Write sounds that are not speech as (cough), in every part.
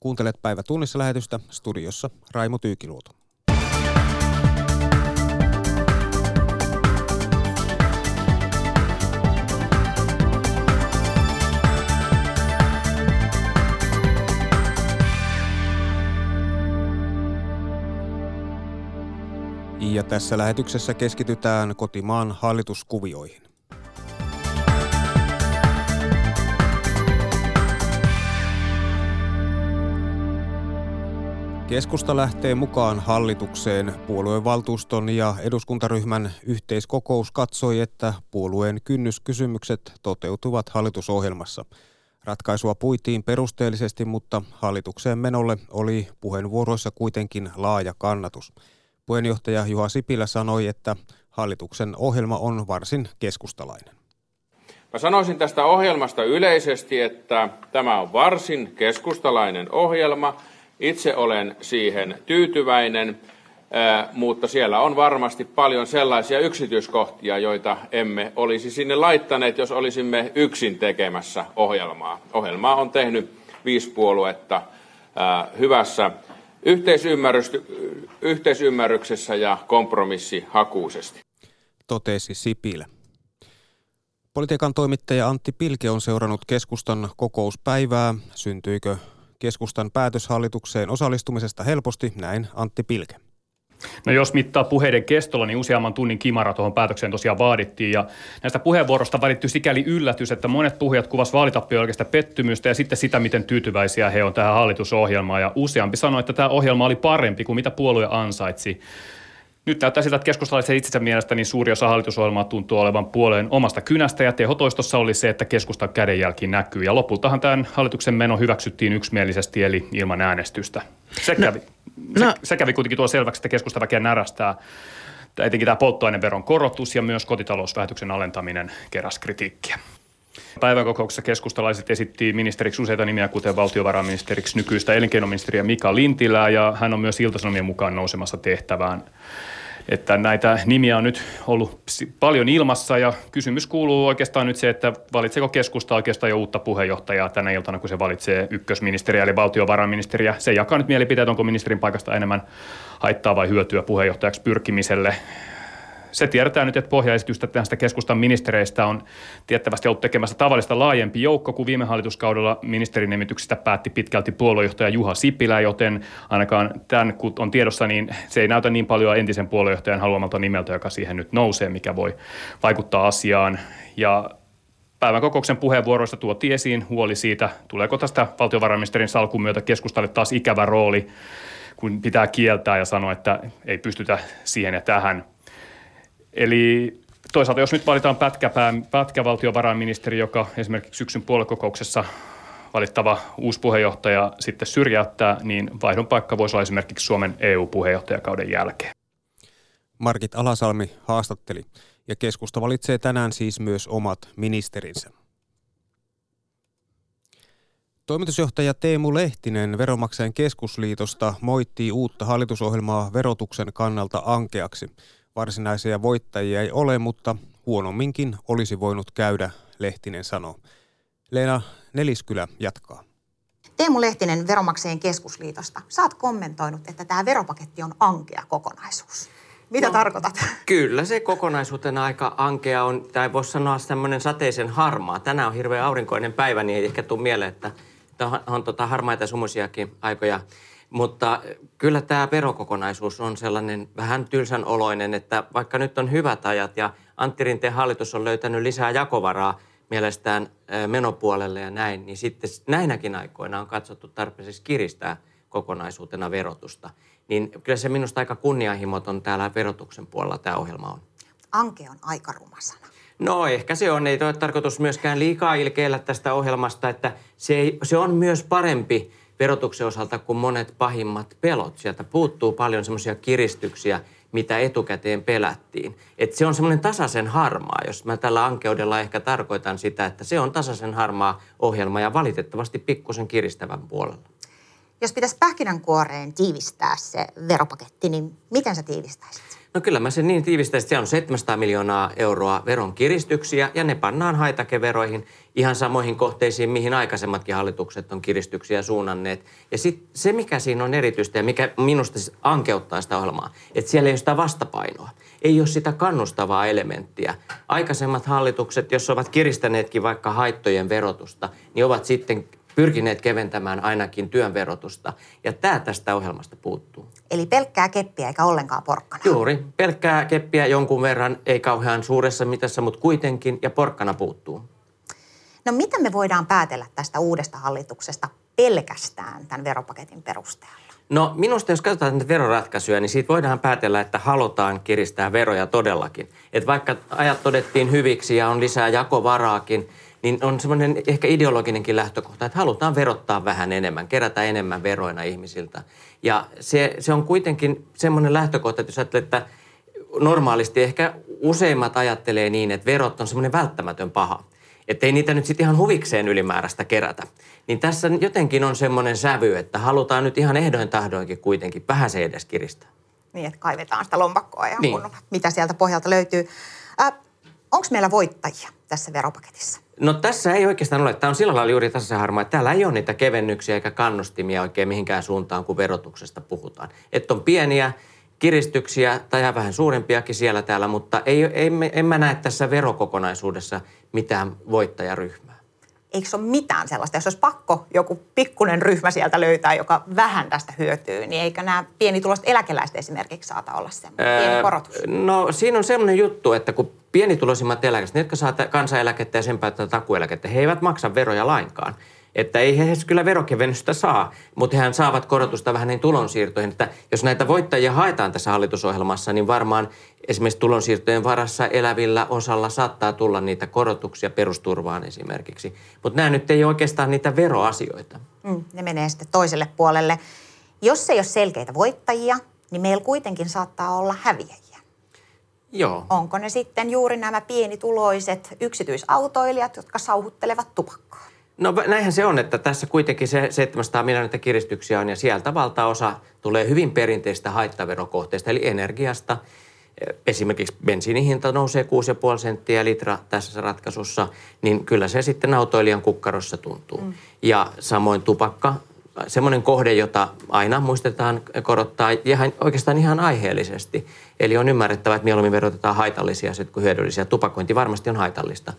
Kuuntelet päivä tunnissa lähetystä studiossa Raimo Tyykiluoto. Ja tässä lähetyksessä keskitytään kotimaan hallituskuvioihin. Keskusta lähtee mukaan hallitukseen. Puoluevaltuuston ja eduskuntaryhmän yhteiskokous katsoi, että puolueen kynnyskysymykset toteutuvat hallitusohjelmassa. Ratkaisua puitiin perusteellisesti, mutta hallitukseen menolle oli puheenvuoroissa kuitenkin laaja kannatus. Puheenjohtaja Juha Sipilä sanoi, että hallituksen ohjelma on varsin keskustalainen. Mä sanoisin tästä ohjelmasta yleisesti, että tämä on varsin keskustalainen ohjelma. Itse olen siihen tyytyväinen, mutta siellä on varmasti paljon sellaisia yksityiskohtia, joita emme olisi sinne laittaneet, jos olisimme yksin tekemässä ohjelmaa. Ohjelmaa on tehnyt viisi puoluetta hyvässä yhteisymmärryksessä ja kompromissihakuisesti. Totesi Sipilä. Politiikan toimittaja Antti Pilke on seurannut keskustan kokouspäivää. Syntyikö keskustan päätös hallitukseen osallistumisesta helposti? Näin Antti Pilke. No jos mittaa puheiden kestolla, niin useamman tunnin kimara tuohon päätökseen tosiaan vaadittiin. Ja näistä puheenvuorosta valittyi sikäli yllätys, että monet puhujat kuvasivat vaalitappio oikeasta pettymystä ja sitten sitä, miten tyytyväisiä he on tähän hallitusohjelmaan. Ja useampi sanoi, että tämä ohjelma oli parempi kuin mitä puolue ansaitsi. Nyt näyttää siltä, että keskustalaisen itsensä mielestä niin suuri osa hallitusohjelmaa tuntuu olevan puolueen omasta kynästä ja tehotoistossa oli se, että keskustan kädenjälki näkyy. Ja lopultahan tämän hallituksen meno hyväksyttiin yksimielisesti eli ilman äänestystä. Se no, kävi, no. se, se kävi kuitenkin tuo selväksi, että keskustaväkeä närästää etenkin tämä polttoaineveron korotus ja myös kotitalousvähityksen alentaminen keräs kritiikkiä. Päivän kokouksessa keskustalaiset esitti ministeriksi useita nimiä, kuten valtiovarainministeriksi nykyistä elinkeinoministeriä Mika Lintilää, ja hän on myös iltasanomien mukaan nousemassa tehtävään että näitä nimiä on nyt ollut paljon ilmassa ja kysymys kuuluu oikeastaan nyt se, että valitseeko keskusta oikeastaan jo uutta puheenjohtajaa tänä iltana, kun se valitsee ykkösministeriä eli valtiovarainministeriä. Se jakaa nyt mielipiteet, onko ministerin paikasta enemmän haittaa vai hyötyä puheenjohtajaksi pyrkimiselle se tiedetään nyt, että pohjaesitystä tästä keskustan ministereistä on tiettävästi ollut tekemässä tavallista laajempi joukko kuin viime hallituskaudella ministerinimityksistä päätti pitkälti puoluejohtaja Juha Sipilä, joten ainakaan tämän kun on tiedossa, niin se ei näytä niin paljon entisen puoluejohtajan haluamalta nimeltä, joka siihen nyt nousee, mikä voi vaikuttaa asiaan. Ja päivän kokouksen puheenvuoroista tuotiin esiin huoli siitä, tuleeko tästä valtiovarainministerin salkun myötä keskustalle taas ikävä rooli, kun pitää kieltää ja sanoa, että ei pystytä siihen ja tähän – Eli toisaalta jos nyt valitaan pätkäpää, pätkävaltiovarainministeri, joka esimerkiksi syksyn puolekokouksessa valittava uusi puheenjohtaja sitten syrjäyttää, niin vaihdon paikka voisi olla esimerkiksi Suomen EU-puheenjohtajakauden jälkeen. Markit Alasalmi haastatteli ja keskusta valitsee tänään siis myös omat ministerinsä. Toimitusjohtaja Teemu Lehtinen Veromaksajan keskusliitosta moittii uutta hallitusohjelmaa verotuksen kannalta ankeaksi – Varsinaisia voittajia ei ole, mutta huonomminkin olisi voinut käydä, Lehtinen sanoo. Leena Neliskylä jatkaa. Teemu Lehtinen Veromaksajien keskusliitosta. Saat kommentoinut, että tämä veropaketti on ankea kokonaisuus. Mitä no, tarkoitat? (laughs) Kyllä se kokonaisuutena aika ankea on, tai voisi sanoa semmoinen sateisen harmaa. Tänään on hirveän aurinkoinen päivä, niin ei ehkä tule mieleen, että on, on tota harmaita sumusiakin aikoja. Mutta kyllä tämä verokokonaisuus on sellainen vähän tylsän oloinen, että vaikka nyt on hyvät ajat ja Antti Rinteen hallitus on löytänyt lisää jakovaraa mielestään menopuolelle ja näin, niin sitten näinäkin aikoina on katsottu tarpeeksi kiristää kokonaisuutena verotusta. Niin kyllä se minusta aika kunnianhimoton täällä verotuksen puolella tämä ohjelma on. Anke on aika rumasana. No ehkä se on. Ei ole tarkoitus myöskään liikaa ilkeillä tästä ohjelmasta, että se, ei, se on myös parempi verotuksen osalta kuin monet pahimmat pelot. Sieltä puuttuu paljon semmoisia kiristyksiä, mitä etukäteen pelättiin. Et se on semmoinen tasaisen harmaa, jos mä tällä ankeudella ehkä tarkoitan sitä, että se on tasaisen harmaa ohjelma ja valitettavasti pikkusen kiristävän puolella. Jos pitäisi pähkinänkuoreen tiivistää se veropaketti, niin miten sä tiivistäisit? No kyllä mä sen niin tiivistäisin, että siellä on 700 miljoonaa euroa veron kiristyksiä ja ne pannaan haitakeveroihin ihan samoihin kohteisiin, mihin aikaisemmatkin hallitukset on kiristyksiä suunnanneet. Ja sitten se, mikä siinä on erityistä ja mikä minusta siis ankeuttaa sitä ohjelmaa, että siellä ei ole sitä vastapainoa. Ei ole sitä kannustavaa elementtiä. Aikaisemmat hallitukset, jos ovat kiristäneetkin vaikka haittojen verotusta, niin ovat sitten pyrkineet keventämään ainakin työn verotusta. Ja tämä tästä ohjelmasta puuttuu. Eli pelkkää keppiä eikä ollenkaan porkkana. Juuri. Pelkkää keppiä jonkun verran, ei kauhean suuressa mitassa, mutta kuitenkin, ja porkkana puuttuu. No mitä me voidaan päätellä tästä uudesta hallituksesta pelkästään tämän veropaketin perusteella? No minusta jos katsotaan näitä veroratkaisuja, niin siitä voidaan päätellä, että halutaan kiristää veroja todellakin. Että vaikka ajat todettiin hyviksi ja on lisää jakovaraakin, niin on semmoinen ehkä ideologinenkin lähtökohta, että halutaan verottaa vähän enemmän, kerätä enemmän veroina ihmisiltä. Ja se, se on kuitenkin semmoinen lähtökohta, että jos ajattelee, että normaalisti ehkä useimmat ajattelee niin, että verot on semmoinen välttämätön paha. Että ei niitä nyt sitten ihan huvikseen ylimääräistä kerätä. Niin tässä jotenkin on semmoinen sävy, että halutaan nyt ihan ehdoin tahdoinkin kuitenkin vähän se edes kiristää. Niin, että kaivetaan sitä lompakkoa ja Niin. kunnolla, mitä sieltä pohjalta löytyy. Äh, Onko meillä voittajia tässä veropaketissa? No tässä ei oikeastaan ole. Tämä on sillä lailla juuri tässä harmaa, että täällä ei ole niitä kevennyksiä eikä kannustimia oikein mihinkään suuntaan, kun verotuksesta puhutaan. Että on pieniä kiristyksiä tai vähän suurempiakin siellä täällä, mutta ei, ei, en mä näe tässä verokokonaisuudessa mitään voittajaryhmää. Eikö se ole mitään sellaista? Jos olisi pakko joku pikkunen ryhmä sieltä löytää, joka vähän tästä hyötyy, niin eikö nämä pienituloiset eläkeläiset esimerkiksi saata olla semmoinen pieni korotus? No siinä on semmoinen juttu, että kun pienituloisimmat eläkeläiset, ne jotka saa tä- kansaneläkettä ja sen päättää takueläkettä, he eivät maksa veroja lainkaan. Että ei he kyllä verokevennystä saa, mutta hehän saavat korotusta vähän niin tulonsiirtoihin. Että jos näitä voittajia haetaan tässä hallitusohjelmassa, niin varmaan esimerkiksi tulonsiirtojen varassa elävillä osalla saattaa tulla niitä korotuksia perusturvaan esimerkiksi. Mutta nämä nyt ei ole oikeastaan niitä veroasioita. Mm, ne menee sitten toiselle puolelle. Jos ei ole selkeitä voittajia, niin meillä kuitenkin saattaa olla häviäjiä. Joo. Onko ne sitten juuri nämä pienituloiset yksityisautoilijat, jotka sauhuttelevat tupakkaa? No näinhän se on, että tässä kuitenkin se 700 miljoonaa kiristyksiä on ja sieltä valtaosa tulee hyvin perinteistä haittaverokohteista, eli energiasta. Esimerkiksi bensiinin hinta nousee 6,5 senttiä litra tässä ratkaisussa, niin kyllä se sitten autoilijan kukkarossa tuntuu. Mm. Ja samoin tupakka, semmoinen kohde, jota aina muistetaan korottaa ihan, oikeastaan ihan aiheellisesti. Eli on ymmärrettävä, että mieluummin verotetaan haitallisia asioita kuin hyödyllisiä. Tupakointi varmasti on haitallista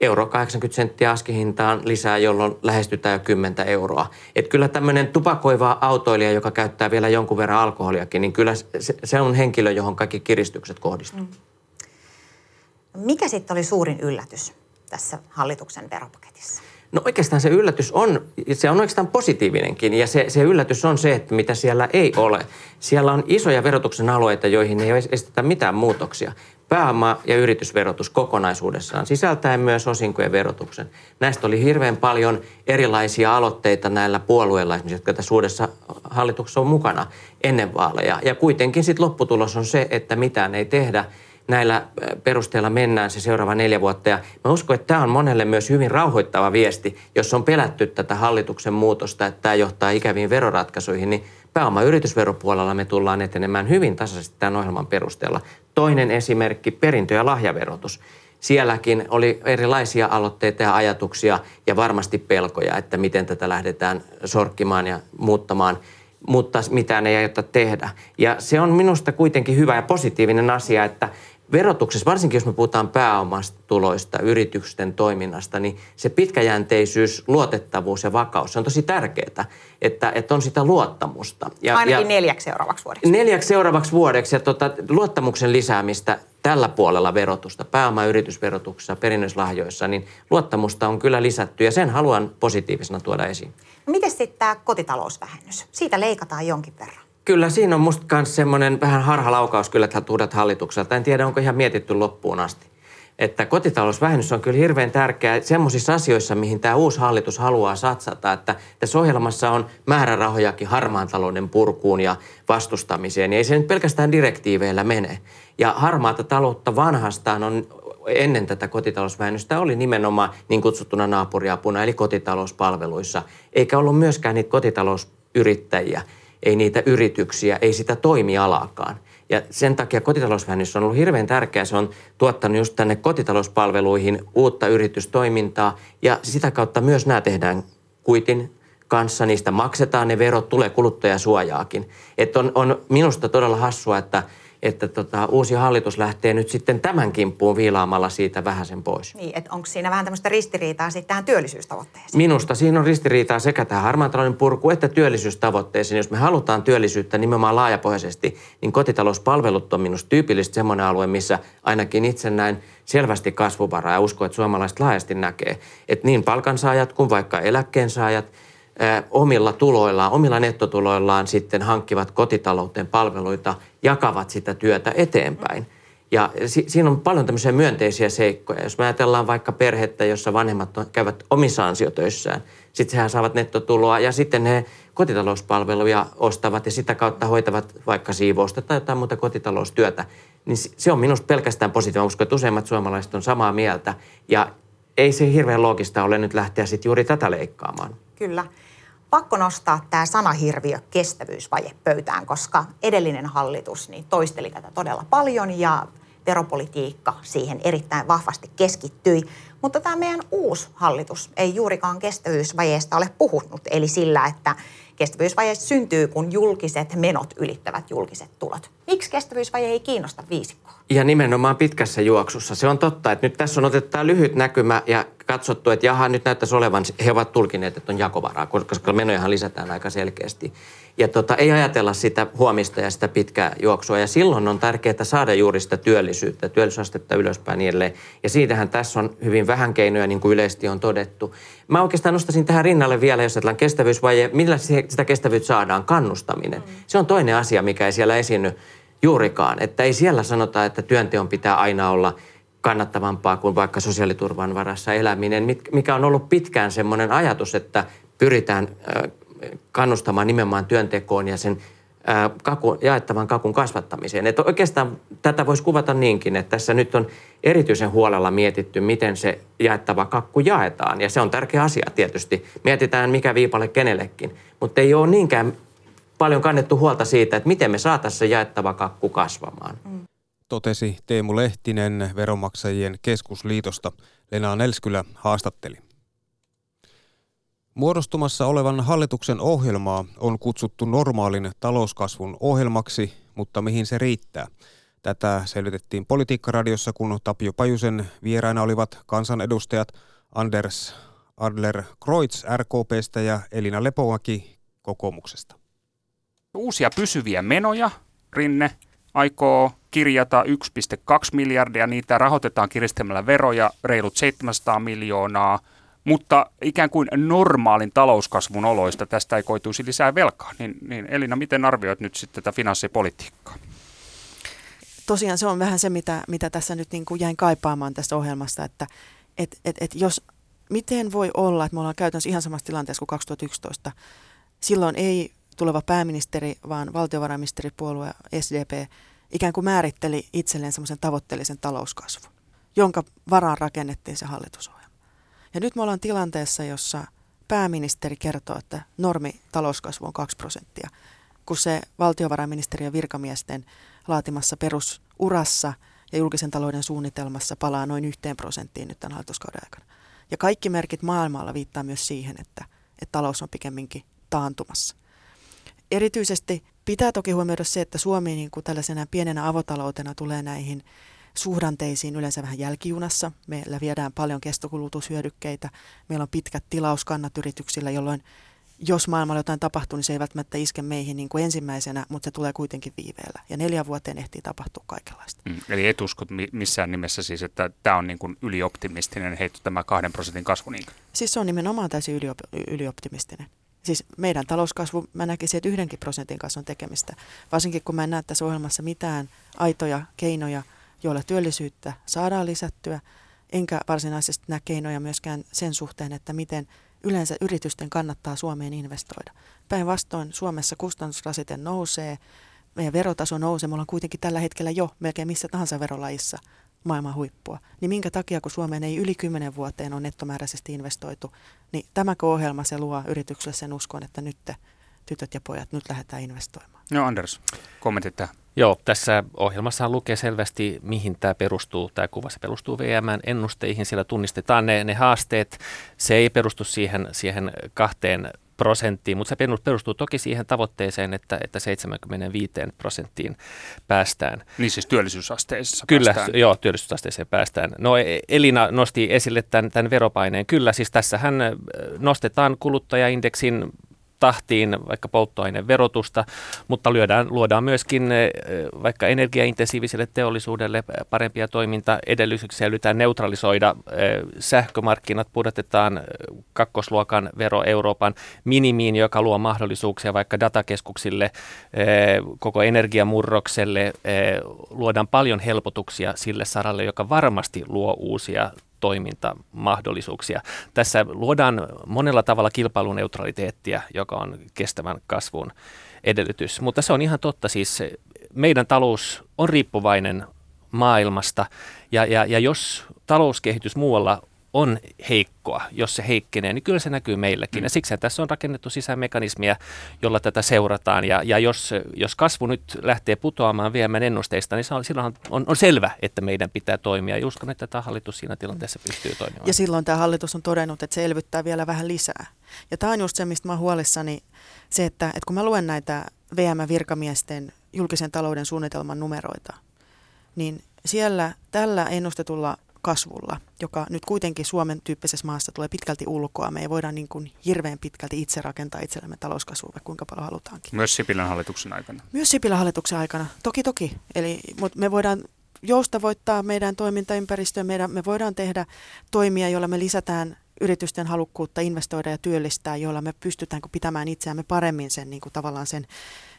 euro 80 senttiä askihintaan lisää, jolloin lähestytään jo 10 euroa. Et kyllä tämmöinen tupakoiva autoilija, joka käyttää vielä jonkun verran alkoholiakin, niin kyllä se, se on henkilö, johon kaikki kiristykset kohdistuu. Mm. Mikä sitten oli suurin yllätys tässä hallituksen veropaketissa? No oikeastaan se yllätys on, se on oikeastaan positiivinenkin ja se, se yllätys on se, että mitä siellä ei ole. Siellä on isoja verotuksen alueita, joihin ei estetä mitään muutoksia. Pääoma- ja yritysverotus kokonaisuudessaan, sisältäen myös osinkojen verotuksen. Näistä oli hirveän paljon erilaisia aloitteita näillä puolueilla, esimerkiksi, jotka tässä uudessa hallituksessa on mukana ennen vaaleja. Ja kuitenkin sitten lopputulos on se, että mitään ei tehdä näillä perusteella mennään se seuraava neljä vuotta. Ja mä uskon, että tämä on monelle myös hyvin rauhoittava viesti, jos on pelätty tätä hallituksen muutosta, että tämä johtaa ikäviin veroratkaisuihin, niin pääoma- ja yritysveropuolella me tullaan etenemään hyvin tasaisesti tämän ohjelman perusteella. Toinen esimerkki, perintö- ja lahjaverotus. Sielläkin oli erilaisia aloitteita ja ajatuksia ja varmasti pelkoja, että miten tätä lähdetään sorkkimaan ja muuttamaan mutta mitään ei aiota tehdä. Ja se on minusta kuitenkin hyvä ja positiivinen asia, että verotuksessa, varsinkin jos me puhutaan pääomatuloista, yritysten toiminnasta, niin se pitkäjänteisyys, luotettavuus ja vakaus, se on tosi tärkeää, että, että on sitä luottamusta. Ja, Ainakin ja neljäksi seuraavaksi vuodeksi. Neljäksi seuraavaksi vuodeksi ja tota, luottamuksen lisäämistä tällä puolella verotusta, pääoma- ja yritysverotuksessa, perinnöslahjoissa, niin luottamusta on kyllä lisätty ja sen haluan positiivisena tuoda esiin. No miten sitten tämä kotitalousvähennys? Siitä leikataan jonkin verran. Kyllä siinä on musta myös semmoinen vähän harhalaukaus kyllä uudet hallitukselta. En tiedä, onko ihan mietitty loppuun asti. Että kotitalousvähennys on kyllä hirveän tärkeä semmoisissa asioissa, mihin tämä uusi hallitus haluaa satsata. Että tässä ohjelmassa on määrärahojakin harmaan talouden purkuun ja vastustamiseen. Niin ei se nyt pelkästään direktiiveillä mene. Ja harmaata taloutta vanhastaan on ennen tätä kotitalousvähennystä oli nimenomaan niin kutsuttuna naapuriapuna, eli kotitalouspalveluissa. Eikä ollut myöskään niitä kotitalous yrittäjiä, ei niitä yrityksiä, ei sitä toimialaakaan. Ja sen takia kotitalousvähennys on ollut hirveän tärkeä. Se on tuottanut just tänne kotitalouspalveluihin uutta yritystoimintaa ja sitä kautta myös nämä tehdään kuitin kanssa, niistä maksetaan ne verot, tulee kuluttajasuojaakin. Että on, on minusta todella hassua, että – että tota, uusi hallitus lähtee nyt sitten tämän kimppuun viilaamalla siitä vähän sen pois. Niin, että onko siinä vähän tämmöistä ristiriitaa sitten tähän työllisyystavoitteeseen? Minusta siinä on ristiriitaa sekä tähän harmaan talouden purku että työllisyystavoitteeseen. Jos me halutaan työllisyyttä nimenomaan laajapohjaisesti, niin kotitalouspalvelut on minusta tyypillisesti semmoinen alue, missä ainakin itse näin selvästi kasvuvaraa ja uskon, että suomalaiset laajasti näkee, että niin palkansaajat kuin vaikka eläkkeensaajat – omilla tuloillaan, omilla nettotuloillaan sitten hankkivat kotitalouteen palveluita, jakavat sitä työtä eteenpäin. Ja si- siinä on paljon tämmöisiä myönteisiä seikkoja. Jos me ajatellaan vaikka perhettä, jossa vanhemmat käyvät omissa ansiotöissään, sitten hehän saavat nettotuloa ja sitten he kotitalouspalveluja ostavat ja sitä kautta hoitavat vaikka siivousta tai jotain muuta kotitaloustyötä. Niin se on minusta pelkästään positiivinen. Että useimmat suomalaiset on samaa mieltä ja ei se hirveän loogista ole nyt lähteä sitten juuri tätä leikkaamaan. Kyllä pakko nostaa tämä sanahirviö kestävyysvaje pöytään, koska edellinen hallitus niin toisteli tätä todella paljon ja veropolitiikka siihen erittäin vahvasti keskittyi. Mutta tämä meidän uusi hallitus ei juurikaan kestävyysvajeesta ole puhunut, eli sillä, että kestävyysvaje syntyy, kun julkiset menot ylittävät julkiset tulot. Miksi kestävyysvaje ei kiinnosta viisikkoa? Ja nimenomaan pitkässä juoksussa. Se on totta, että nyt tässä on otettu lyhyt näkymä ja katsottu, että jaha, nyt näyttäisi olevan, he ovat tulkineet, että on jakovaraa, koska menojahan lisätään aika selkeästi. Ja tota, ei ajatella sitä huomista ja sitä pitkää juoksua. Ja silloin on tärkeää saada juuri sitä työllisyyttä, työllisyysastetta ylöspäin niin edelleen. Ja siitähän tässä on hyvin vähän keinoja, niin kuin yleisesti on todettu. Mä oikeastaan nostaisin tähän rinnalle vielä, jos ajatellaan kestävyysvaje, millä sitä kestävyyttä saadaan, kannustaminen. Mm. Se on toinen asia, mikä ei siellä esiinny juurikaan. Että ei siellä sanota, että työnteon pitää aina olla kannattavampaa kuin vaikka sosiaaliturvan varassa eläminen, mikä on ollut pitkään semmoinen ajatus, että pyritään kannustamaan nimenomaan työntekoon ja sen kaku, jaettavan kakun kasvattamiseen. Että oikeastaan tätä voisi kuvata niinkin, että tässä nyt on erityisen huolella mietitty, miten se jaettava kakku jaetaan. Ja se on tärkeä asia tietysti. Mietitään, mikä viipale kenellekin. Mutta ei ole niinkään paljon kannettu huolta siitä, että miten me saataisiin se jaettava kakku kasvamaan. Mm. Totesi Teemu Lehtinen Veronmaksajien keskusliitosta. Lena Nelskylä haastatteli. Muodostumassa olevan hallituksen ohjelmaa on kutsuttu normaalin talouskasvun ohjelmaksi, mutta mihin se riittää? Tätä selvitettiin Politiikkaradiossa, kun Tapio Pajusen vieraina olivat kansanedustajat Anders Adler Kreutz RKPstä ja Elina Lepomäki kokoomuksesta. Uusia pysyviä menoja Rinne aikoo kirjata 1,2 miljardia. Niitä rahoitetaan kiristämällä veroja reilut 700 miljoonaa – mutta ikään kuin normaalin talouskasvun oloista tästä ei koituisi lisää velkaa. Niin, niin Elina, miten arvioit nyt sitten tätä finanssipolitiikkaa? Tosiaan se on vähän se, mitä, mitä tässä nyt niin kuin jäin kaipaamaan tästä ohjelmasta, että et, et, et jos, miten voi olla, että me ollaan käytännössä ihan samassa tilanteessa kuin 2011. Silloin ei tuleva pääministeri, vaan valtiovarainministeripuolue SDP ikään kuin määritteli itselleen semmoisen tavoitteellisen talouskasvun, jonka varaan rakennettiin se hallitusohjelma. Ja nyt me ollaan tilanteessa, jossa pääministeri kertoo, että normi talouskasvu on 2 prosenttia, kun se valtiovarainministeriön virkamiesten laatimassa perusurassa ja julkisen talouden suunnitelmassa palaa noin yhteen prosenttiin nyt tämän hallituskauden aikana. Ja kaikki merkit maailmalla viittaa myös siihen, että, että talous on pikemminkin taantumassa. Erityisesti pitää toki huomioida se, että Suomi niin kuin tällaisena pienenä avotaloutena tulee näihin suhdanteisiin yleensä vähän jälkijunassa. Meillä viedään paljon kestokulutushyödykkeitä. Meillä on pitkät tilauskannat yrityksillä, jolloin jos maailmalla jotain tapahtuu, niin se ei välttämättä iske meihin niin kuin ensimmäisenä, mutta se tulee kuitenkin viiveellä. Ja neljä vuoteen ehtii tapahtua kaikenlaista. Mm, eli et usko missään nimessä siis, että tämä on niin kuin ylioptimistinen heitto, tämä kahden prosentin kasvu? Niin? Siis se on nimenomaan täysin yliop- ylioptimistinen. Siis meidän talouskasvu, mä näkisin, että yhdenkin prosentin kasvun tekemistä. Varsinkin kun mä en näe tässä ohjelmassa mitään aitoja keinoja – joilla työllisyyttä saadaan lisättyä, enkä varsinaisesti näe keinoja myöskään sen suhteen, että miten yleensä yritysten kannattaa Suomeen investoida. Päinvastoin Suomessa kustannusrasite nousee, meidän verotaso nousee, me ollaan kuitenkin tällä hetkellä jo melkein missä tahansa verolajissa maailman huippua. Niin minkä takia, kun Suomeen ei yli kymmenen vuoteen on nettomääräisesti investoitu, niin tämäkö ohjelma se luo yritykselle sen uskon, että nyt, tytöt ja pojat, nyt lähdetään investoimaan. No Anders, kommentit tähän. Joo, tässä ohjelmassa lukee selvästi, mihin tämä perustuu. Tämä kuva se perustuu VMn ennusteihin. Siellä tunnistetaan ne, ne haasteet. Se ei perustu siihen, siihen kahteen prosenttiin, mutta se perustuu toki siihen tavoitteeseen, että, että 75 prosenttiin päästään. Niin siis työllisyysasteessa Kyllä, päästään. joo, työllisyysasteeseen päästään. No e- Elina nosti esille tämän, tämän veropaineen. Kyllä, siis tässähän nostetaan kuluttajaindeksin tahtiin vaikka polttoaineen verotusta, mutta lyödään, luodaan myöskin eh, vaikka energiaintensiiviselle teollisuudelle parempia toimintaedellytyksiä, yritetään neutralisoida eh, sähkömarkkinat, pudotetaan eh, kakkosluokan vero Euroopan minimiin, joka luo mahdollisuuksia vaikka datakeskuksille, koko energiamurrokselle, luodaan paljon helpotuksia sille saralle, joka varmasti luo uusia toimintamahdollisuuksia. Tässä luodaan monella tavalla kilpailuneutraliteettia, joka on kestävän kasvun edellytys. Mutta se on ihan totta, siis meidän talous on riippuvainen maailmasta ja, ja, ja jos talouskehitys muualla on heikkoa, jos se heikkenee, niin kyllä se näkyy meillekin. Mm. Ja siksi tässä on rakennettu sisämekanismia, jolla tätä seurataan. Ja, ja jos, jos kasvu nyt lähtee putoamaan viemään ennusteista, niin silloin on, on selvä, että meidän pitää toimia. Ja uskon, että tämä hallitus siinä tilanteessa pystyy toimimaan. Ja silloin tämä hallitus on todennut, että se elvyttää vielä vähän lisää. Ja tämä on just se, mistä mä huolissani, se, että, että kun mä luen näitä VM-virkamiesten julkisen talouden suunnitelman numeroita, niin siellä tällä ennustetulla kasvulla, joka nyt kuitenkin Suomen tyyppisessä maassa tulee pitkälti ulkoa. Me ei voida niin kuin hirveän pitkälti itse rakentaa itsellemme talouskasvua, vaikka kuinka paljon halutaankin. Myös Sipilän hallituksen aikana. Myös Sipilän hallituksen aikana, toki toki. Eli, mutta me voidaan joustavoittaa meidän toimintaympäristöä, meidän, me voidaan tehdä toimia, joilla me lisätään yritysten halukkuutta investoida ja työllistää, joilla me pystytään pitämään itseämme paremmin sen niin kuin tavallaan sen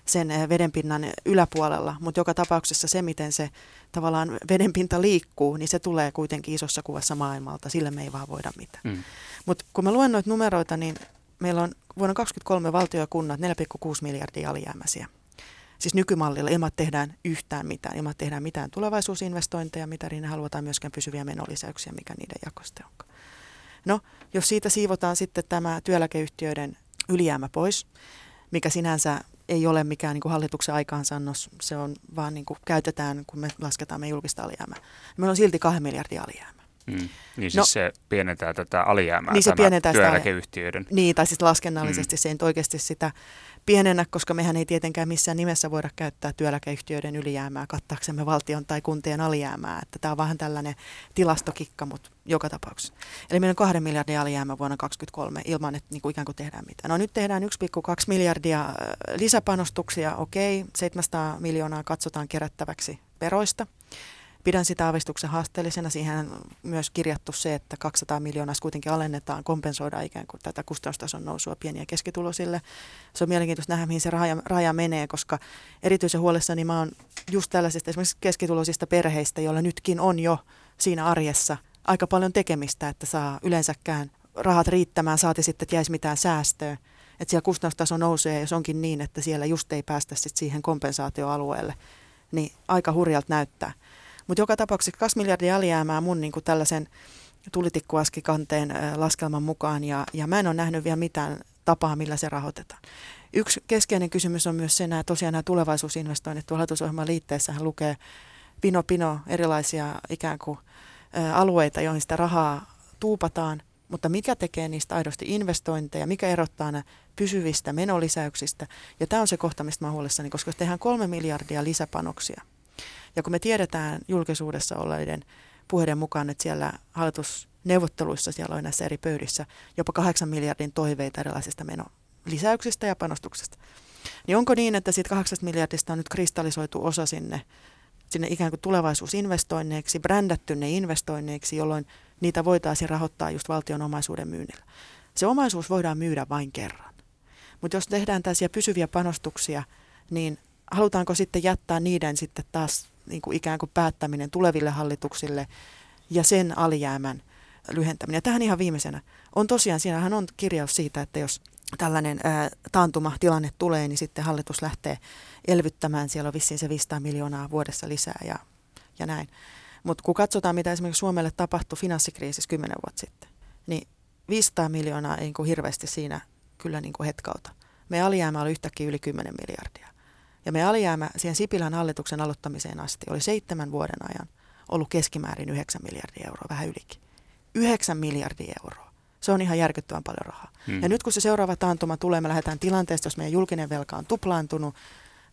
sen eh, vedenpinnan yläpuolella, mutta joka tapauksessa se, miten se tavallaan vedenpinta liikkuu, niin se tulee kuitenkin isossa kuvassa maailmalta, sillä me ei vaan voida mitään. Mm. Mutta kun mä luen noita numeroita, niin meillä on vuonna 2023 valtio ja kunnat 4,6 miljardia alijäämäisiä. Siis nykymallilla ilman, että tehdään yhtään mitään, ilman, että tehdään mitään tulevaisuusinvestointeja, mitä niin halutaan myöskään pysyviä menolisäyksiä, mikä niiden jakoste on. No, jos siitä siivotaan sitten tämä työeläkeyhtiöiden ylijäämä pois, mikä sinänsä ei ole mikään niin kuin hallituksen aikaansannos, se on vaan niin kuin käytetään, kun me lasketaan me julkista alijäämää. Meillä on silti kahden miljardin alijäämä. Mm. Niin siis no, se pienentää tätä alijäämää, niin se pienentää työeläkeyhtiöiden. Sitä, niin, tai sitten laskennallisesti mm. se ei oikeasti sitä pienennä, koska mehän ei tietenkään missään nimessä voida käyttää työeläkeyhtiöiden ylijäämää kattaaksemme valtion tai kuntien alijäämää. Että tämä on vähän tällainen tilastokikka, mutta joka tapauksessa. Eli meillä on kahden miljardin alijäämä vuonna 2023 ilman, että niin kuin ikään kuin tehdään mitään. No nyt tehdään 1,2 miljardia äh, lisäpanostuksia, okei, 700 miljoonaa katsotaan kerättäväksi veroista. Pidän sitä aavistuksen haasteellisena. Siihen on myös kirjattu se, että 200 miljoonaa kuitenkin alennetaan, kompensoida ikään kuin tätä kustannustason nousua pieniä keskitulosille. Se on mielenkiintoista nähdä, mihin se raja, raja menee, koska erityisen huolessani mä oon just tällaisista esimerkiksi keskituloisista perheistä, joilla nytkin on jo siinä arjessa aika paljon tekemistä, että saa yleensäkään rahat riittämään, saati sitten, että jäisi mitään säästöä. Että siellä kustannustaso nousee, jos onkin niin, että siellä just ei päästä sit siihen kompensaatioalueelle, niin aika hurjalta näyttää. Mutta joka tapauksessa 2 miljardia alijäämää mun niin kuin tällaisen tulitikkuaskikanteen laskelman mukaan ja, ja mä en ole nähnyt vielä mitään tapaa, millä se rahoitetaan. Yksi keskeinen kysymys on myös se, että tosiaan nämä tulevaisuusinvestoinnit. Tuolla hallitusohjelman liitteessähän lukee pino pino erilaisia ikään kuin alueita, joihin sitä rahaa tuupataan, mutta mikä tekee niistä aidosti investointeja, mikä erottaa nämä pysyvistä menolisäyksistä. Ja tämä on se kohta, mistä mä huolissani, koska jos tehdään kolme miljardia lisäpanoksia – ja kun me tiedetään julkisuudessa olleiden puheiden mukaan, että siellä hallitusneuvotteluissa siellä on näissä eri pöydissä jopa kahdeksan miljardin toiveita erilaisista menolisäyksistä ja panostuksista. Niin onko niin, että siitä kahdeksasta miljardista on nyt kristallisoitu osa sinne, sinne ikään kuin tulevaisuusinvestoinneiksi, brändätty ne investoinneiksi, jolloin niitä voitaisiin rahoittaa just valtion omaisuuden myynnillä. Se omaisuus voidaan myydä vain kerran. Mutta jos tehdään tällaisia pysyviä panostuksia, niin halutaanko sitten jättää niiden sitten taas niin kuin ikään kuin päättäminen tuleville hallituksille ja sen alijäämän lyhentäminen. Ja tähän ihan viimeisenä on tosiaan, siinähän on kirjaus siitä, että jos tällainen ää, taantuma-tilanne tulee, niin sitten hallitus lähtee elvyttämään. Siellä on vissiin se 500 miljoonaa vuodessa lisää ja, ja näin. Mutta kun katsotaan, mitä esimerkiksi Suomelle tapahtui finanssikriisissä 10 vuotta sitten, niin 500 miljoonaa ei niin kuin hirveästi siinä kyllä niin kuin hetkauta meidän alijäämä oli yhtäkkiä yli 10 miljardia. Ja meidän alijäämä siihen Sipilän hallituksen aloittamiseen asti oli seitsemän vuoden ajan ollut keskimäärin 9 miljardia euroa, vähän ylikin. 9 miljardia euroa. Se on ihan järkyttävän paljon rahaa. Hmm. Ja nyt kun se seuraava taantuma tulee, me lähdetään tilanteesta, jos meidän julkinen velka on tuplaantunut,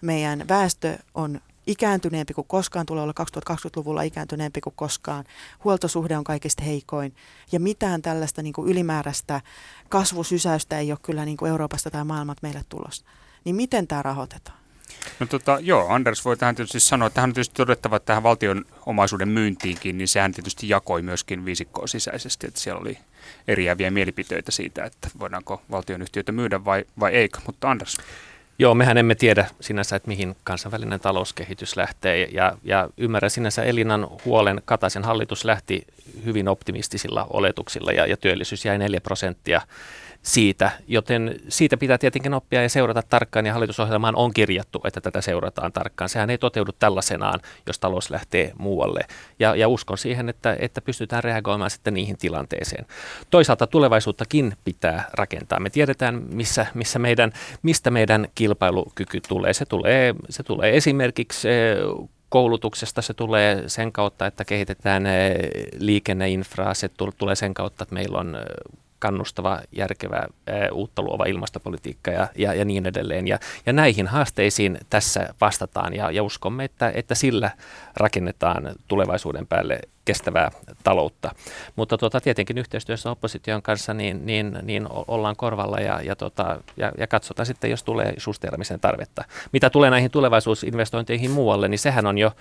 meidän väestö on ikääntyneempi kuin koskaan, tulee olla 2020-luvulla ikääntyneempi kuin koskaan. Huoltosuhde on kaikista heikoin ja mitään tällaista niin kuin ylimääräistä kasvusysäystä ei ole kyllä niin kuin Euroopasta tai maailmat meille tulossa. Niin miten tämä rahoitetaan? No tota, joo, Anders voi tähän tietysti sanoa, että tähän on tietysti todettava, että tähän valtion omaisuuden myyntiinkin, niin sehän tietysti jakoi myöskin viisikkoa sisäisesti, että siellä oli eriäviä mielipiteitä siitä, että voidaanko valtionyhtiöitä myydä vai, vai eikö, mutta Anders. Joo, mehän emme tiedä sinänsä, että mihin kansainvälinen talouskehitys lähtee ja, ja ymmärrän sinänsä Elinan huolen. Kataisen hallitus lähti hyvin optimistisilla oletuksilla ja, ja työllisyys jäi 4 prosenttia siitä, joten siitä pitää tietenkin oppia ja seurata tarkkaan, ja hallitusohjelmaan on kirjattu, että tätä seurataan tarkkaan. Sehän ei toteudu tällaisenaan, jos talous lähtee muualle, ja, ja uskon siihen, että, että pystytään reagoimaan sitten niihin tilanteeseen. Toisaalta tulevaisuuttakin pitää rakentaa. Me tiedetään, missä, missä meidän, mistä meidän kilpailukyky tulee. Se tulee, se tulee esimerkiksi eh, koulutuksesta se tulee sen kautta, että kehitetään eh, liikenneinfraa, se tulee sen kautta, että meillä on eh, kannustava, järkevä, uutta luova ilmastopolitiikka ja, ja, ja niin edelleen. Ja, ja näihin haasteisiin tässä vastataan ja, ja uskomme, että, että sillä rakennetaan tulevaisuuden päälle kestävää taloutta. Mutta tuota, tietenkin yhteistyössä opposition kanssa niin, niin, niin ollaan korvalla ja, ja, tota, ja, ja katsotaan sitten, jos tulee susteeramisen tarvetta. Mitä tulee näihin tulevaisuusinvestointeihin muualle, niin sehän on jo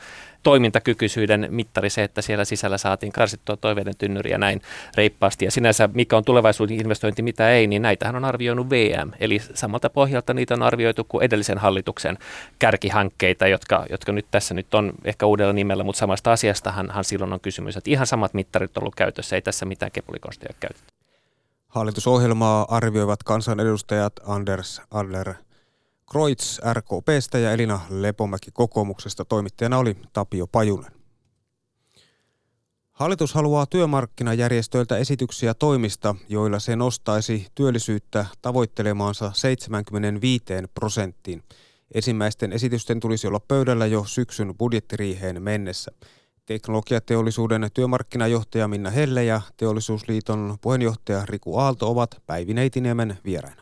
toimintakykyisyyden mittari se, että siellä sisällä saatiin karsittua toiveiden tynnyriä näin reippaasti. Ja sinänsä mikä on tulevaisuuden investointi, mitä ei, niin näitähän on arvioinut VM. Eli samalta pohjalta niitä on arvioitu kuin edellisen hallituksen kärkihankkeita, jotka, jotka nyt tässä nyt on ehkä uudella nimellä, mutta samasta asiastahan silloin on kysymys kysymys. Että ihan samat mittarit on ollut käytössä, ei tässä mitään kepulikonstia käytetty. Hallitusohjelmaa arvioivat kansanedustajat Anders Adler Kreutz RKPstä ja Elina Lepomäki kokoomuksesta. Toimittajana oli Tapio Pajunen. Hallitus haluaa työmarkkinajärjestöiltä esityksiä toimista, joilla se nostaisi työllisyyttä tavoittelemaansa 75 prosenttiin. Ensimmäisten esitysten tulisi olla pöydällä jo syksyn budjettiriiheen mennessä. Teknologiateollisuuden työmarkkinajohtaja Minna Helle ja Teollisuusliiton puheenjohtaja Riku Aalto ovat Päivi Neitiniemen vieraina.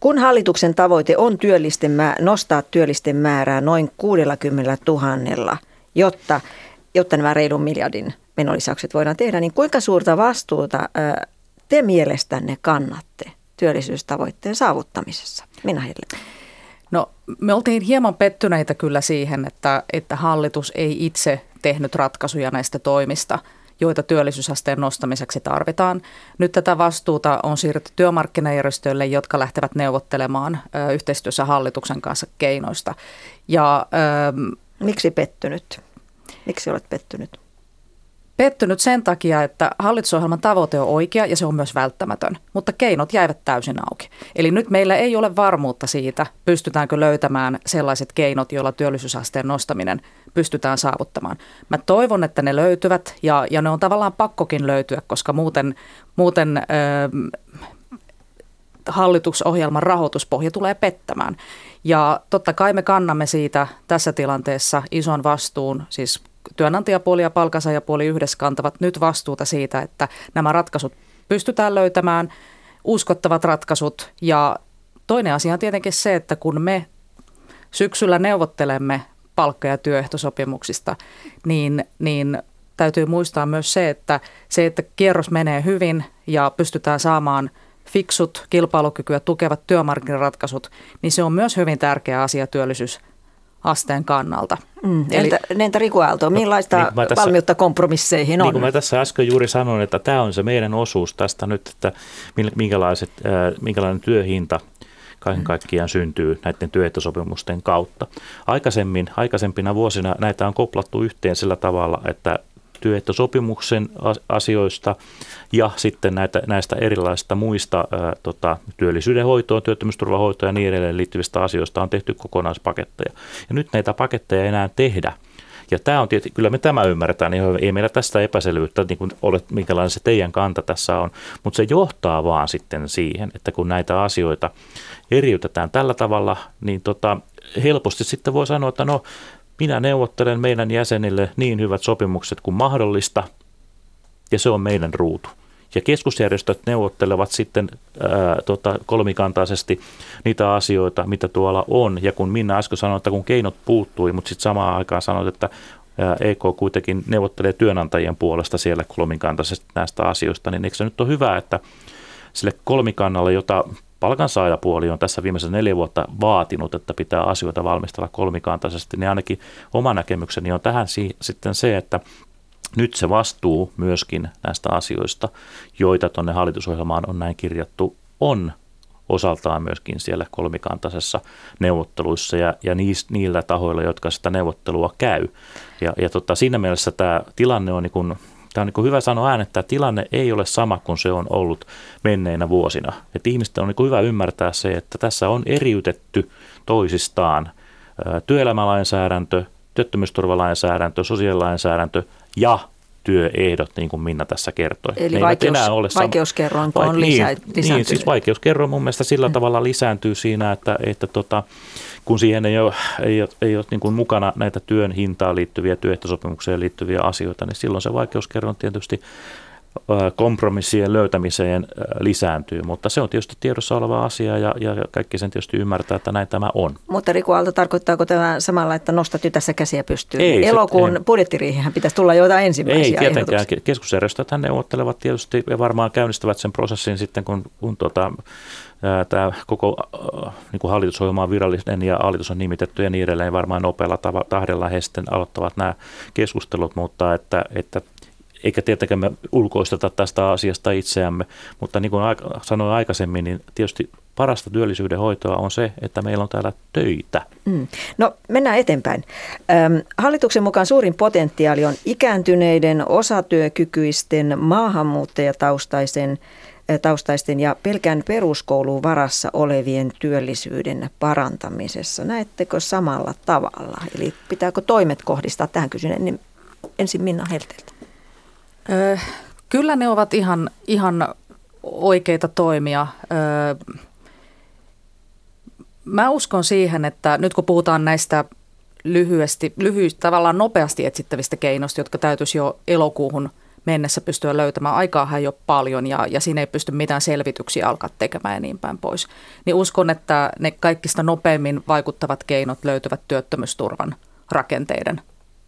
Kun hallituksen tavoite on työllisten nostaa työllisten määrää noin 60 000, jotta, jotta nämä reilun miljardin menolisäykset voidaan tehdä, niin kuinka suurta vastuuta te mielestänne kannatte työllisyystavoitteen saavuttamisessa? Minä Helle. No me oltiin hieman pettyneitä kyllä siihen, että, että hallitus ei itse tehnyt ratkaisuja näistä toimista, joita työllisyysasteen nostamiseksi tarvitaan. Nyt tätä vastuuta on siirretty työmarkkinajärjestöille, jotka lähtevät neuvottelemaan ö, yhteistyössä hallituksen kanssa keinoista. Ja, ö, Miksi pettynyt? Miksi olet pettynyt? Pettynyt sen takia, että hallitusohjelman tavoite on oikea ja se on myös välttämätön, mutta keinot jäivät täysin auki. Eli nyt meillä ei ole varmuutta siitä, pystytäänkö löytämään sellaiset keinot, joilla työllisyysasteen nostaminen pystytään saavuttamaan. Mä toivon, että ne löytyvät ja, ja ne on tavallaan pakkokin löytyä, koska muuten, muuten ö, hallitusohjelman rahoituspohja tulee pettämään. Ja totta kai me kannamme siitä tässä tilanteessa ison vastuun, siis työnantajapuoli ja palkansaajapuoli yhdessä kantavat nyt vastuuta siitä, että nämä ratkaisut pystytään löytämään, uskottavat ratkaisut. Ja toinen asia on tietenkin se, että kun me syksyllä neuvottelemme palkka- ja työehtosopimuksista, niin, niin täytyy muistaa myös se, että se, että kierros menee hyvin ja pystytään saamaan fiksut, kilpailukykyä tukevat työmarkkinaratkaisut, niin se on myös hyvin tärkeä asia työllisyys asteen kannalta. Mm. Eli, entä, entä Riku Aalto, no, millaista no, niin tässä, valmiutta kompromisseihin on? Niin kuin mä tässä äsken juuri sanoin, että tämä on se meidän osuus tästä nyt, että minkälaiset, minkälainen työhinta kaiken kaikkiaan syntyy näiden työehtosopimusten kautta. Aikaisemmin, aikaisempina vuosina näitä on koplattu yhteen sillä tavalla, että työehtosopimuksen asioista ja sitten näitä, näistä erilaisista muista ää, tota, työllisyyden hoitoon, työttömyysturvahoitoon ja niin edelleen liittyvistä asioista on tehty kokonaispaketteja. Ja nyt näitä paketteja ei enää tehdä. Ja tämä on tietysti, kyllä me tämä ymmärretään, niin ei meillä tästä epäselvyyttä niin kuin ole, minkälainen se teidän kanta tässä on, mutta se johtaa vaan sitten siihen, että kun näitä asioita eriytetään tällä tavalla, niin tota, helposti sitten voi sanoa, että no minä neuvottelen meidän jäsenille niin hyvät sopimukset kuin mahdollista, ja se on meidän ruutu. Ja keskusjärjestöt neuvottelevat sitten ää, tota, kolmikantaisesti niitä asioita, mitä tuolla on. Ja kun Minna äsken sanoi, että kun keinot puuttui, mutta sitten samaan aikaan sanoi, että EK kuitenkin neuvottelee työnantajien puolesta siellä kolmikantaisesti näistä asioista, niin eikö se nyt ole hyvä, että sille kolmikannalle, jota palkansaajapuoli on tässä viimeiset neljä vuotta vaatinut, että pitää asioita valmistella kolmikantaisesti, niin ainakin oma näkemykseni on tähän si- sitten se, että nyt se vastuu myöskin näistä asioista, joita tuonne hallitusohjelmaan on näin kirjattu, on osaltaan myöskin siellä kolmikantaisessa neuvotteluissa ja, ja niis, niillä tahoilla, jotka sitä neuvottelua käy. Ja, ja tota, siinä mielessä tämä tilanne on, niin tämä on niin hyvä sanoa ääneen, että tilanne ei ole sama kuin se on ollut menneinä vuosina. Et ihmisten on niin hyvä ymmärtää se, että tässä on eriytetty toisistaan työelämälainsäädäntö, työttömyysturvalainsäädäntö, sosiaalilainsäädäntö ja työehdot, niin kuin Minna tässä kertoi. Eli vaikeus, enää ole vaikeuskerroinko on lisä, niin, lisääntynyt? Niin, siis vaikeuskerroin mun mielestä sillä hmm. tavalla lisääntyy siinä, että, että tota, kun siihen ei ole, ei ole, ei ole niin kuin mukana näitä työn hintaan liittyviä, työehtosopimukseen liittyviä asioita, niin silloin se vaikeuskerroin tietysti kompromissien löytämiseen lisääntyy, mutta se on tietysti tiedossa oleva asia ja, ja kaikki sen tietysti ymmärtää, että näin tämä on. Mutta Riku Aalto, tarkoittaako tämä samalla, että nostat jo tässä käsiä pystyyn? Ei, Elokuun se, budjettiriihän pitäisi tulla jotain ensimmäisiä Ei tietenkään. Keskusjärjestöt neuvottelevat tietysti ja varmaan käynnistävät sen prosessin sitten, kun, kun tuota, tämä koko niin kuin hallitusohjelma on virallinen ja hallitus on nimitetty ja niin edelleen. Varmaan nopealla tahdella he sitten aloittavat nämä keskustelut, mutta että, että eikä tietenkään me ulkoisteta tästä asiasta itseämme, mutta niin kuin sanoin aikaisemmin, niin tietysti parasta työllisyyden hoitoa on se, että meillä on täällä töitä. Mm. No mennään eteenpäin. Öm, hallituksen mukaan suurin potentiaali on ikääntyneiden, osatyökykyisten, maahanmuuttajataustaisen taustaisten ja pelkän peruskouluun varassa olevien työllisyyden parantamisessa. Näettekö samalla tavalla? Eli pitääkö toimet kohdistaa tähän kysymykseen? Ensin Minna Helteeltä. Kyllä ne ovat ihan, ihan oikeita toimia. Mä uskon siihen, että nyt kun puhutaan näistä lyhyesti, lyhyesti, tavallaan nopeasti etsittävistä keinoista, jotka täytyisi jo elokuuhun mennessä pystyä löytämään. Aikaahan ole paljon ja, ja siinä ei pysty mitään selvityksiä alkaa tekemään ja niin päin pois. Niin uskon, että ne kaikista nopeimmin vaikuttavat keinot löytyvät työttömyysturvan rakenteiden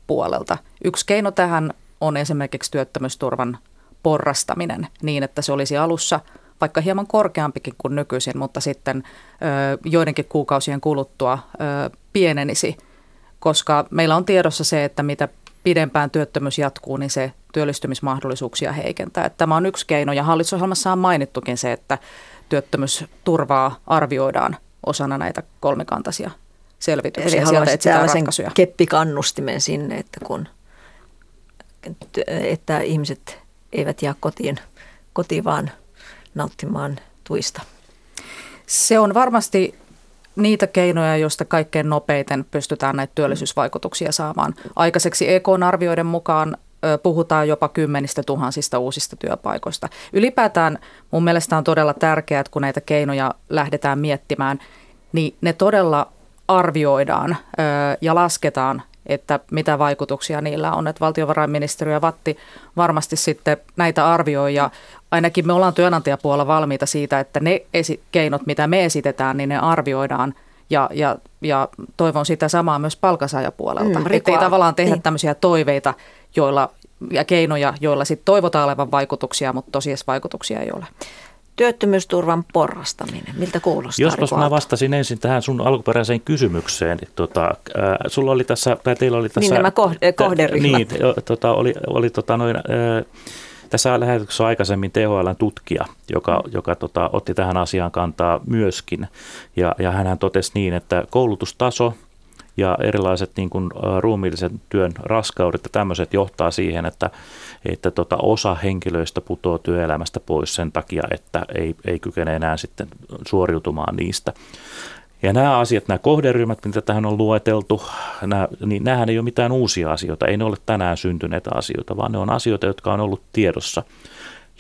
puolelta. Yksi keino tähän on esimerkiksi työttömyysturvan porrastaminen niin, että se olisi alussa vaikka hieman korkeampikin kuin nykyisin, mutta sitten ö, joidenkin kuukausien kuluttua ö, pienenisi, koska meillä on tiedossa se, että mitä pidempään työttömyys jatkuu, niin se työllistymismahdollisuuksia heikentää. Että tämä on yksi keino ja hallitusohjelmassa on mainittukin se, että työttömyysturvaa arvioidaan osana näitä kolmikantaisia selvityksiä. Eli haluaisit tällaisen keppikannustimen sinne, että kun että ihmiset eivät jää kotiin, kotiin vaan nauttimaan tuista? Se on varmasti niitä keinoja, joista kaikkein nopeiten pystytään näitä työllisyysvaikutuksia saamaan. Aikaiseksi EK-arvioiden mukaan puhutaan jopa kymmenistä tuhansista uusista työpaikoista. Ylipäätään mun mielestä on todella tärkeää, että kun näitä keinoja lähdetään miettimään, niin ne todella arvioidaan ja lasketaan että mitä vaikutuksia niillä on. Että valtiovarainministeriö ja Vatti varmasti sitten näitä arvioi ja ainakin me ollaan työnantajapuolella valmiita siitä, että ne esi- keinot, mitä me esitetään, niin ne arvioidaan ja, ja, ja toivon sitä samaa myös palkasaajapuolelta. Mm, että ei tavallaan tehdä niin. tämmöisiä toiveita joilla, ja keinoja, joilla sitten toivotaan olevan vaikutuksia, mutta tosiaan vaikutuksia ei ole. Työttömyysturvan porrastaminen, miltä kuulostaa? Jospas mä vastasin ensin tähän sun alkuperäiseen kysymykseen. Tota, äh, sulla oli tässä, tai teillä oli tässä... Niin nämä kohderyhmät. Niin, tota, oli, oli tota noin, äh, tässä lähetyksessä aikaisemmin THLn tutkija, joka, joka tota, otti tähän asiaan kantaa myöskin. Ja, ja hän totesi niin, että koulutustaso ja erilaiset niin kuin, ruumiillisen työn raskaudet ja tämmöiset johtaa siihen, että, että tota, osa henkilöistä putoaa työelämästä pois sen takia, että ei, ei kykene enää sitten suoriutumaan niistä. Ja nämä asiat, nämä kohderyhmät, mitä tähän on lueteltu, nämä, niin nämähän ei ole mitään uusia asioita, ei ne ole tänään syntyneitä asioita, vaan ne on asioita, jotka on ollut tiedossa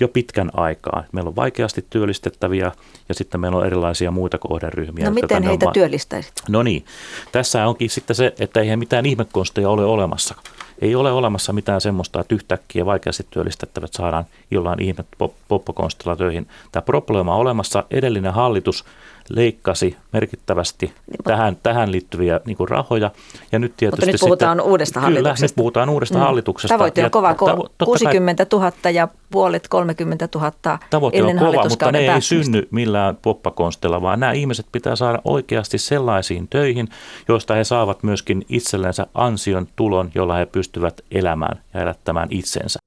jo pitkän aikaa. Meillä on vaikeasti työllistettäviä ja sitten meillä on erilaisia muita kohderyhmiä. No miten heitä on... työllistäisit? No niin, tässä onkin sitten se, että eihän mitään ihmekonsteja ole olemassa. Ei ole olemassa mitään semmoista, että yhtäkkiä vaikeasti työllistettävät saadaan jollain ihme poppokonstilla töihin. Tämä probleema on olemassa. Edellinen hallitus leikkasi merkittävästi niin, tähän, tähän liittyviä niin kuin rahoja. Ja nyt tietysti mutta nyt puhutaan sitten, uudesta hallituksesta. Kyllä, nyt puhutaan uudesta mm. hallituksesta. Tavoite on kova, tavo- 60 000 ja puolet 30 000 Tavoite on kova, mutta ne ei synny millään poppakonstilla, vaan nämä ihmiset pitää saada oikeasti sellaisiin töihin, joista he saavat myöskin itsellensä ansion tulon, jolla he pystyvät elämään ja elättämään itsensä.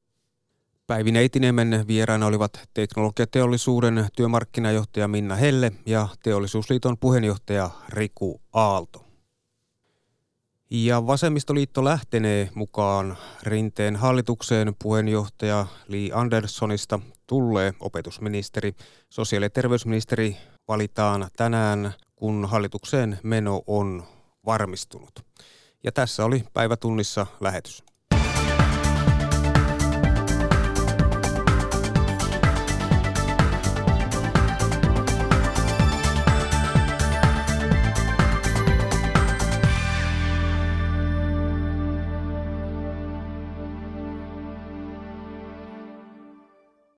Päivi Neitiniemen vieraana olivat teknologiateollisuuden työmarkkinajohtaja Minna Helle ja Teollisuusliiton puheenjohtaja Riku Aalto. Ja vasemmistoliitto lähtenee mukaan rinteen hallitukseen puheenjohtaja Li Anderssonista tulee opetusministeri. Sosiaali- ja terveysministeri valitaan tänään, kun hallitukseen meno on varmistunut. Ja tässä oli päivätunnissa lähetys.